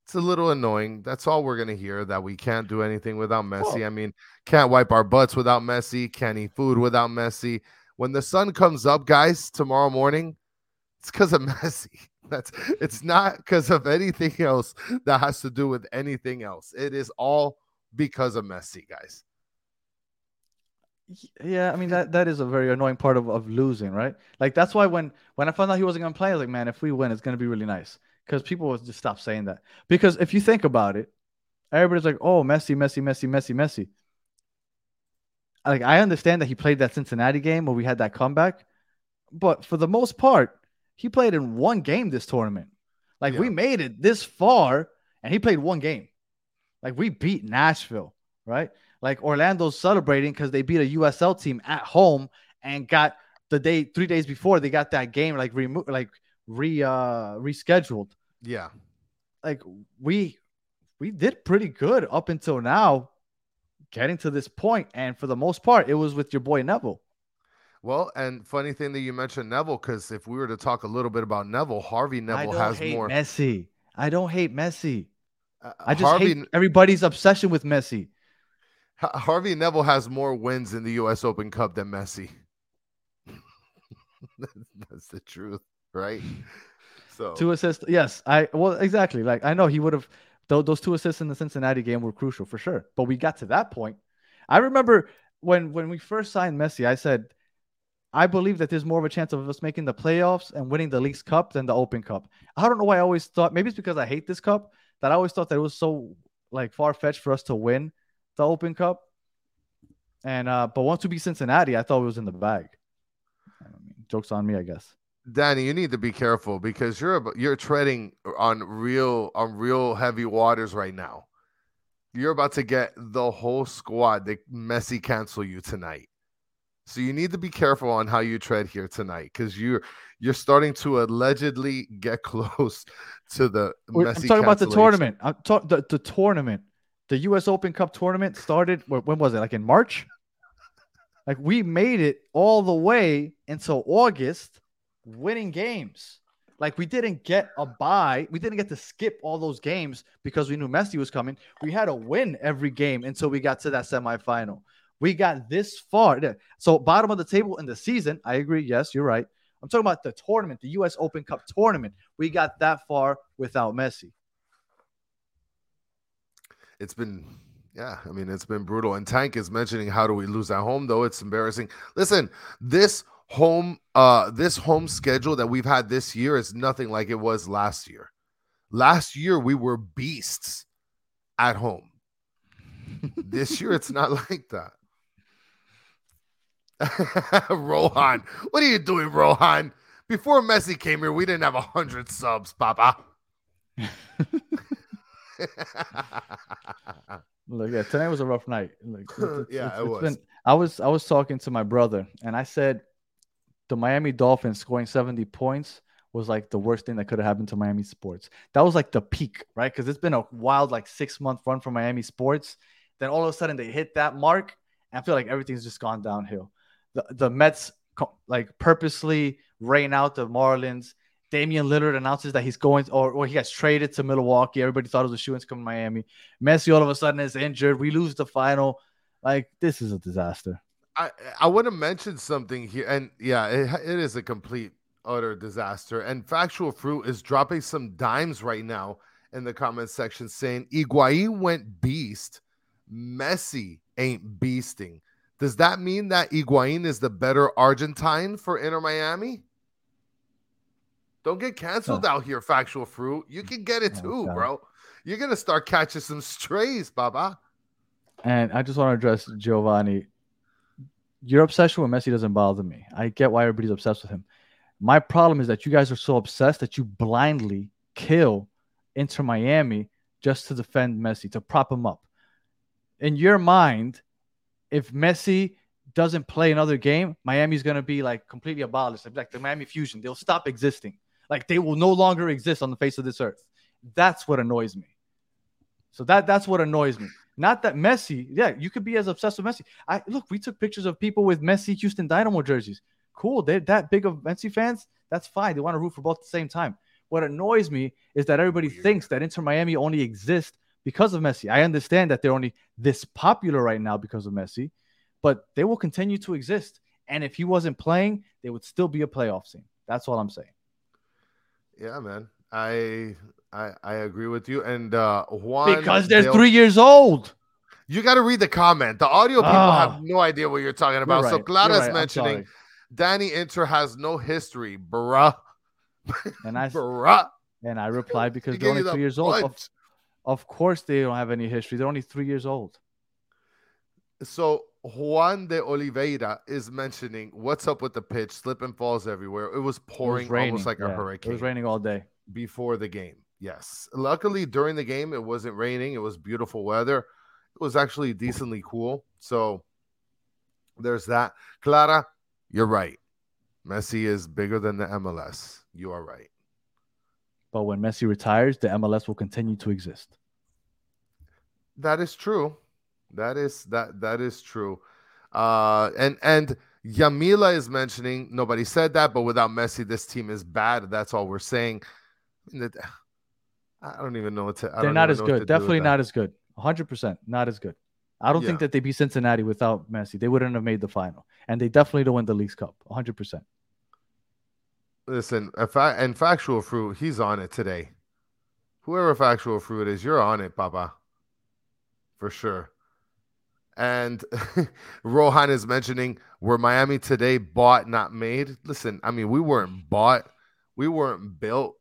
it's a little annoying. That's all we're gonna hear that we can't do anything without Messi. I mean, can't wipe our butts without Messi, can't eat food without Messi. When the sun comes up, guys, tomorrow morning, it's because of Messi. That's it's not because of anything else that has to do with anything else. It is all because of Messi, guys. Yeah, I mean that that is a very annoying part of, of losing, right? Like that's why when when I found out he wasn't gonna play, I was like, man, if we win, it's gonna be really nice. Because people will just stop saying that. Because if you think about it, everybody's like, oh, Messi, Messi, Messi, Messi, Messi. Like I understand that he played that Cincinnati game where we had that comeback, but for the most part, he played in one game this tournament. Like we made it this far, and he played one game. Like we beat Nashville, right? Like Orlando's celebrating because they beat a USL team at home and got the day three days before they got that game like remo- like re uh rescheduled. Yeah. Like we we did pretty good up until now, getting to this point, and for the most part, it was with your boy Neville. Well, and funny thing that you mentioned Neville, because if we were to talk a little bit about Neville, Harvey I Neville don't has hate more. Messi. I don't hate Messi. Uh, I just Harvey, hate everybody's obsession with Messi. Harvey Neville has more wins in the U.S. Open Cup than Messi. That's the truth. right? So Two assists. Yes, I well exactly. Like I know he would have th- those two assists in the Cincinnati game were crucial for sure. But we got to that point. I remember when when we first signed Messi, I said I believe that there's more of a chance of us making the playoffs and winning the Leagues Cup than the Open Cup. I don't know why I always thought maybe it's because I hate this cup that I always thought that it was so like far fetched for us to win the Open Cup. And uh, but once we beat Cincinnati, I thought it was in the bag. I mean, jokes on me, I guess. Danny, you need to be careful because you're you're treading on real on real heavy waters right now. You're about to get the whole squad that Messi cancel you tonight. So you need to be careful on how you tread here tonight because you're you're starting to allegedly get close to the We're- Messi I'm talking about the tournament. I'm talking the, the tournament. The U.S. Open Cup tournament started. When was it? Like in March. Like we made it all the way until August, winning games. Like we didn't get a bye. We didn't get to skip all those games because we knew Messi was coming. We had to win every game until we got to that semifinal. We got this far. So bottom of the table in the season. I agree. Yes, you're right. I'm talking about the tournament, the U.S. Open Cup tournament. We got that far without Messi. It's been yeah, I mean it's been brutal. And Tank is mentioning how do we lose at home though? It's embarrassing. Listen, this home uh this home schedule that we've had this year is nothing like it was last year. Last year we were beasts at home. this year it's not like that. Rohan, what are you doing, Rohan? Before Messi came here, we didn't have a hundred subs, Papa. Look, yeah, tonight was a rough night. Like, it's- it's- Yeah, it's- it was. been- I was I was talking to my brother, and I said the Miami Dolphins scoring 70 points was like the worst thing that could have happened to Miami sports. That was like the peak, right? Because it's been a wild like six month run for Miami sports. Then all of a sudden they hit that mark, and I feel like everything's just gone downhill. The the Mets like purposely rain out the Marlins. Damian Lillard announces that he's going, or, or he gets traded to Milwaukee. Everybody thought it was a shoe to Miami. Messi all of a sudden is injured. We lose the final. Like this is a disaster. I I want to mention something here, and yeah, it, it is a complete utter disaster. And Factual Fruit is dropping some dimes right now in the comment section, saying Higuain went beast, Messi ain't beasting. Does that mean that Higuain is the better Argentine for Inter Miami? Don't get canceled out here, Factual Fruit. You can get it too, bro. You're gonna start catching some strays, Baba. And I just want to address Giovanni. Your obsession with Messi doesn't bother me. I get why everybody's obsessed with him. My problem is that you guys are so obsessed that you blindly kill Inter Miami just to defend Messi, to prop him up. In your mind, if Messi doesn't play another game, Miami's going to be like completely abolished. Like the Miami Fusion, they'll stop existing. Like they will no longer exist on the face of this earth. That's what annoys me. So that that's what annoys me. Not that Messi, yeah, you could be as obsessed with Messi. I look, we took pictures of people with Messi Houston Dynamo jerseys. Cool, they're that big of Messi fans. That's fine. They want to root for both at the same time. What annoys me is that everybody thinks that Inter Miami only exists because of Messi. I understand that they're only this popular right now because of Messi, but they will continue to exist. And if he wasn't playing, they would still be a playoff team. That's all I'm saying. Yeah, man. I I I agree with you. And uh Juan Because they're three years old. You got to read the comment. The audio people Ah. have no idea what you're talking You're about. So right. You're Clara's right. Mentioning. Danny Inter has no history, bruh. And I Bruh. and I replied because they're only three years old. Of, punch. Of course, they don't have any history. They're only three years old. So Juan de Oliveira is mentioning what's up with the pitch, slip and falls everywhere. It was It pouring was raining. almost like a hurricane It was raining all day. before the game. Yes. Luckily, during the game, it wasn't raining. It was beautiful weather. It was actually decently cool. So there's that. Clara, you're right. Messi is bigger than the MLS. You are right. But when Messi retires, the MLS will continue to exist. That is true. That is that that is true. Uh and and Yamila is mentioning nobody said that, but without Messi, this team is bad. That's all we're saying. I that- I don't even know what to. I They're not as know what to good. Definitely not as good. 100% not as good. I don't think that they beat Cincinnati without Messi. They wouldn't have made the final. And they definitely don't win the Leagues Cup. 100%. Listen, and factual fruit, he's on it today. Whoever factual fruit is, you're on it, Papa, for sure. And Rohan is mentioning were Miami today bought, not made. Listen, I mean, we weren't bought, we weren't built.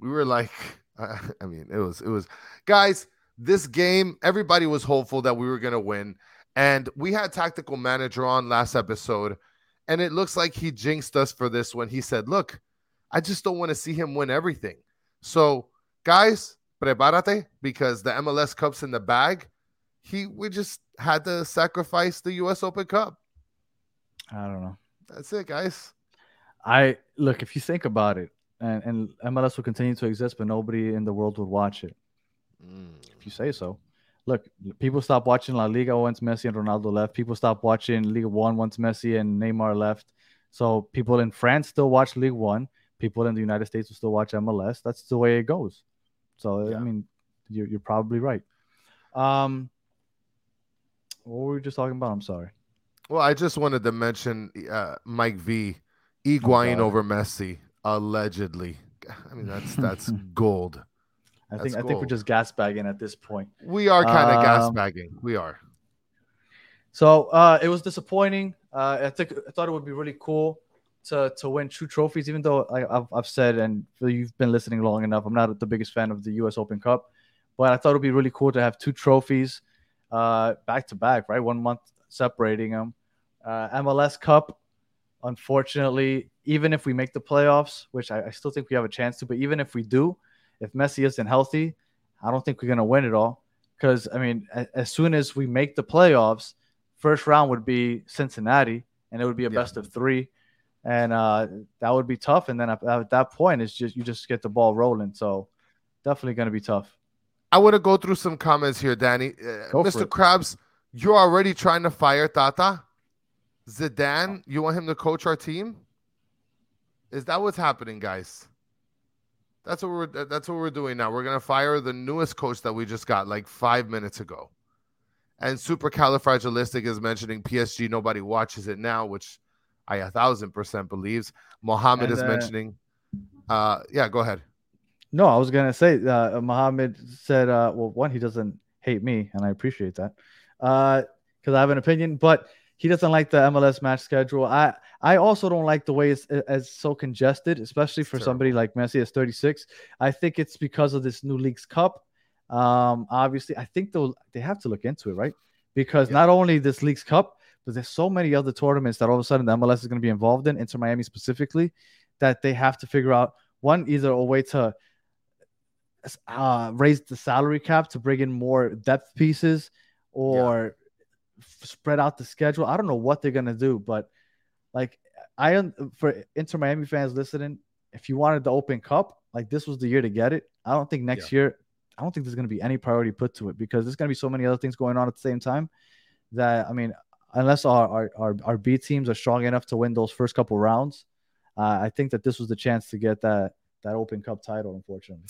We were like, I mean, it was, it was, guys. This game, everybody was hopeful that we were gonna win, and we had tactical manager on last episode, and it looks like he jinxed us for this when he said, "Look, I just don't want to see him win everything." So, guys, prepárate because the MLS Cup's in the bag. He, we just had to sacrifice the U.S. Open Cup. I don't know. That's it, guys. I look if you think about it, and, and MLS will continue to exist, but nobody in the world would watch it. Mm. If you say so. Look, people stopped watching La Liga once Messi and Ronaldo left. People stopped watching League One once Messi and Neymar left. So people in France still watch League One. People in the United States will still watch MLS. That's the way it goes. So yeah. I mean, you're, you're probably right. Um, what were we just talking about? I'm sorry. Well, I just wanted to mention uh, Mike V. Higuain oh, over Messi allegedly. I mean, that's that's gold. I that's think gold. I think we're just gas bagging at this point. We are kind of um, gas bagging. We are. So uh, it was disappointing. Uh, I think I thought it would be really cool to to win two trophies. Even though I, have I've said and you've been listening long enough, I'm not the biggest fan of the U.S. Open Cup, but I thought it would be really cool to have two trophies uh, back to back, right? One month separating them. Uh, MLS Cup, unfortunately, even if we make the playoffs, which I, I, still think we have a chance to, but even if we do, if Messi isn't healthy, I don't think we're going to win it all. Because, I mean, as, as soon as we make the playoffs, first round would be Cincinnati, and it would be a yeah. best of three. And uh, that would be tough. And then at, at that point, it's just you just get the ball rolling. So definitely going to be tough. I want to go through some comments here, Danny. Uh, Mr. Krabs, you're already trying to fire Tata. Zidane, you want him to coach our team? Is that what's happening, guys? That's what we're that's what we're doing now. We're gonna fire the newest coach that we just got like five minutes ago. And supercalifragilistic is mentioning PSG. Nobody watches it now, which I a thousand percent believes. Mohammed and, is uh, mentioning. Uh, yeah, go ahead. No, I was gonna say uh, Muhammad said, uh, well, one, he doesn't hate me, and I appreciate that, because uh, I have an opinion, but he doesn't like the MLS match schedule. I I also don't like the way it's, it's so congested, especially for somebody like Messi as 36. I think it's because of this new Leagues Cup. Um, obviously, I think they'll they have to look into it, right? Because yeah. not only this Leagues Cup, but there's so many other tournaments that all of a sudden the MLS is going to be involved in, Inter Miami specifically, that they have to figure out one either a way to uh, raise the salary cap to bring in more depth pieces or yeah. Spread out the schedule. I don't know what they're gonna do, but like I for Inter Miami fans listening, if you wanted the Open Cup, like this was the year to get it. I don't think next yeah. year, I don't think there's gonna be any priority put to it because there's gonna be so many other things going on at the same time that I mean, unless our our our, our B teams are strong enough to win those first couple rounds, uh, I think that this was the chance to get that that Open Cup title. Unfortunately.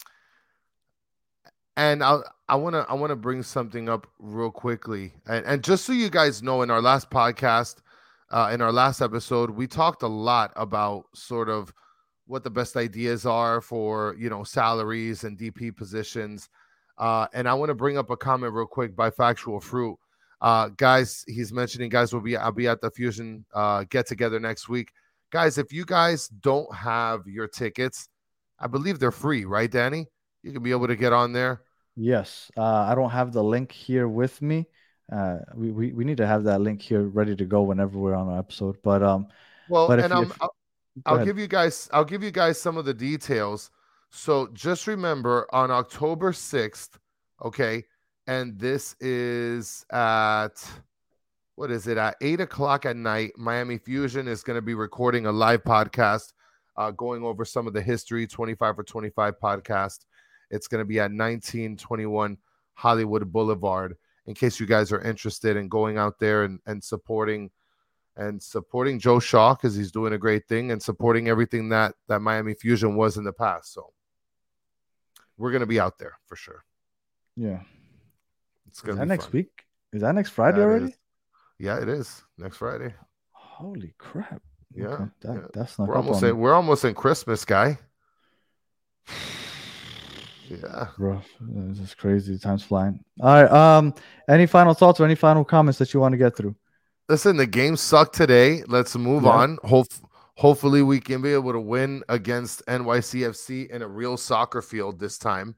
And I I want to I want to bring something up real quickly, and, and just so you guys know, in our last podcast, uh, in our last episode, we talked a lot about sort of what the best ideas are for you know salaries and DP positions. Uh, and I want to bring up a comment real quick by Factual Fruit. Uh, guys, he's mentioning guys will be I'll be at the Fusion uh, get together next week. Guys, if you guys don't have your tickets, I believe they're free, right, Danny? You can be able to get on there. Yes, uh, I don't have the link here with me. Uh, we, we we need to have that link here ready to go whenever we're on an episode. But um, well, but and you, if, I'll, I'll give you guys I'll give you guys some of the details. So just remember on October sixth, okay, and this is at what is it at eight o'clock at night. Miami Fusion is going to be recording a live podcast, uh, going over some of the history twenty five for twenty five podcast. It's going to be at 1921 Hollywood Boulevard. In case you guys are interested in going out there and, and supporting and supporting Joe Shaw because he's doing a great thing and supporting everything that that Miami Fusion was in the past. So we're gonna be out there for sure. Yeah, it's gonna is that next fun. week. Is that next Friday already? Yeah, it is next Friday. Holy crap! Yeah, Okay, that, yeah. that's not We're almost in, we're almost in Christmas, guy. Yeah. Rough. This is crazy. Time's flying. All right. Um. Any final thoughts or any final comments that you want to get through? Listen, the game sucked today. Let's move Yeah. on. Hope hopefully we can be able to win against NYCFC in a real soccer field this time,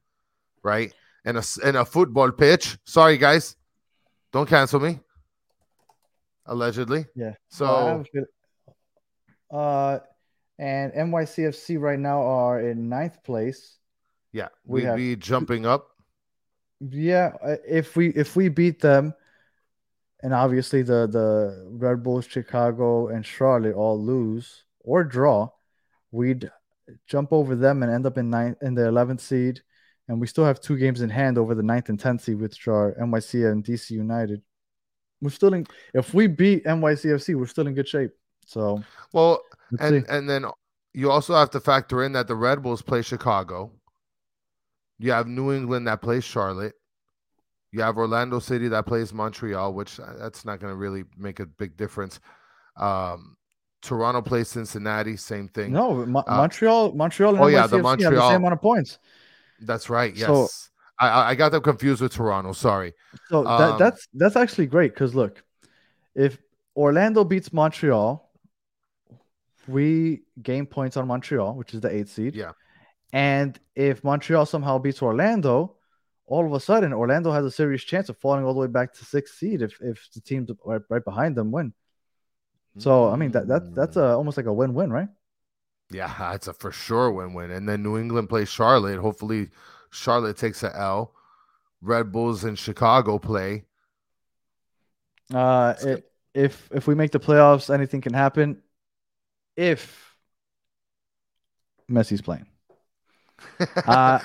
right? And a and a football pitch. Sorry, guys, don't cancel me. Allegedly. Yeah. So Well, I have a feel- Uh, and NYCFC right now are in ninth place. Yeah, we we'd have- be jumping up. Yeah, uh, if we if we beat them, and obviously the the Red Bulls, Chicago, and Charlotte all lose or draw, we'd jump over them and end up in ninth in the eleventh seed, and we still have two games in hand over the ninth and tenth seed, which are NYC and DC United. We're still in. If we beat NYCFC, we're still in good shape. So Well, and see. and then you also have to factor in that the Red Bulls play Chicago. You have New England that plays Charlotte. You have Orlando City that plays Montreal, which uh, that's not going to really make a big difference. Um, Toronto plays Cincinnati, same thing. No, Mo- Uh, Montreal, Montreal, and oh, yeah, the have the Montreal- same amount of points. That's right. Yes, So- I I got them confused with Toronto. Sorry. So that, Um, that's that's actually great because look, if Orlando beats Montreal, we gain points on Montreal, which is the eighth seed. Yeah. And if Montreal somehow beats Orlando, all of a sudden Orlando has a serious chance of falling all the way back to sixth seed if if the teams right, right behind them win. So I mean that that that's a, almost like a win-win, right? Yeah, that's a for sure win-win. And then New England plays Charlotte. Hopefully, Charlotte takes a L. Red Bulls and Chicago play. Uh, it, if if we make the playoffs, anything can happen. If Messi's playing. Uh,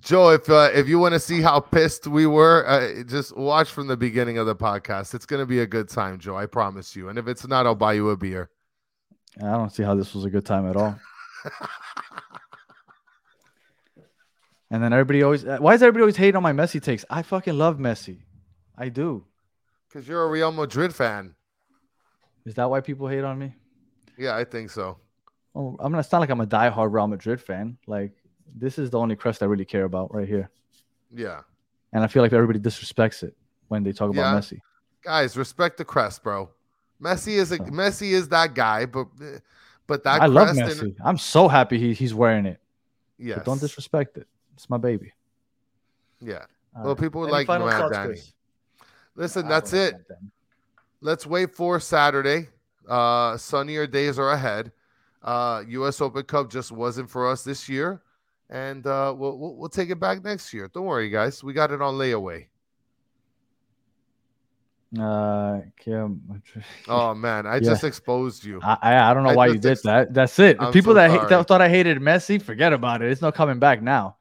Joe, if uh, if you want to see how pissed we were, uh, just watch from the beginning of the podcast. It's going to be a good time, Joe. I promise you. And if it's not, I'll buy you a beer. I don't see how this was a good time at all. And then everybody always, uh, why is everybody always hating on my Messi takes? I fucking love Messi. I do. Because you're a Real Madrid fan. Is that why people hate on me? Yeah, I think so. Oh, I mean, it's not like I'm a diehard Real Madrid fan. Like, this is the only crest I really care about right here. Yeah, And I feel like everybody disrespects it when they talk about Yeah. Messi. guys, respect the crest, bro. Messi is a So- Messi is that guy, but but that I love Messi. and- I'm so happy he, he's wearing it. Yeah. But don't disrespect it. It's my baby. yeah. All Well, right. people Any like final Danny. Listen, that's it. let's wait for Saturday. Uh, sunnier days are ahead. Uh, U.S. Open Cup just wasn't for us this year, and uh, we'll, we'll we'll take it back next year. Don't worry, guys. We got it on layaway. Uh, Kim, Oh man, I Yeah. just exposed you. I, I I don't know I why you did ex- that. That's it. I'm People so that, hate, that thought I hated Messi, forget about it. It's not coming back now.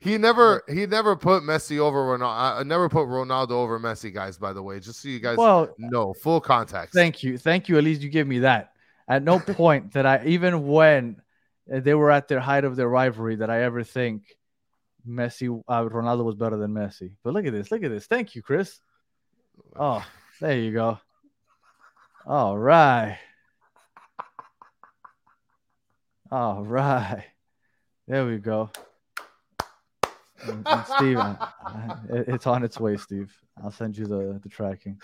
He never he never put Messi over Ronaldo. I never put Ronaldo over Messi, guys. By the way, just so you guys Well, know, full context. thank you, thank you. At least you give me that. At no point that I, even when they were at their height of their rivalry, that I ever think Messi, uh, Ronaldo was better than Messi. But look at this, look at this. Thank you, Chris. Oh, there you go. All right. All right. There we go. And, and Steve, it- it's on its way, Steve. I'll send you the, the tracking.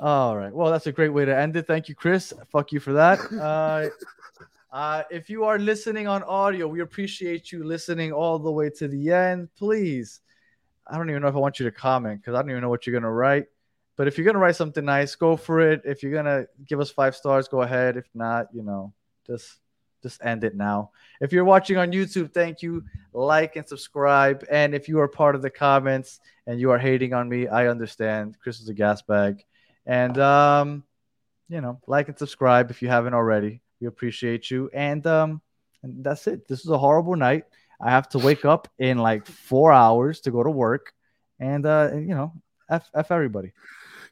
All right. Well, that's a great way to end it. Thank you, Chris. Fuck you for that. Uh, uh, if you are listening on audio, we appreciate you listening all the way to the end. Please, I don't even know if I want you to comment because I don't even know what you're gonna write. But if you're gonna write something nice, go for it. If you're gonna give us five stars, go ahead. If not, you know, just just end it now. If you're watching on YouTube, thank you. Like and subscribe. And if you are part of the comments and you are hating on me, I understand. Chris is a gas bag. And um, you know, like and subscribe if you haven't already. We appreciate you. And um, and that's it. This is a horrible night. I have to wake up in like four hours to go to work. And uh, and, you know, F, F everybody.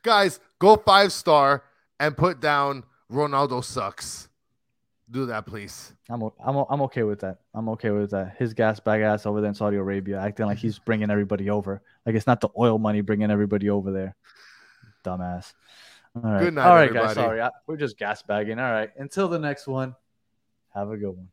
guys, go five star and put down Ronaldo sucks. Do that, please. I'm I'm I'm okay with that. I'm okay with that. His gas bag ass over there in Saudi Arabia, acting like he's bringing everybody over. Like it's not the oil money bringing everybody over there. Dumbass. All right. Good night, All right, everybody. guys. Sorry, I, we're just gas bagging. All right. Until the next one. Have a good one.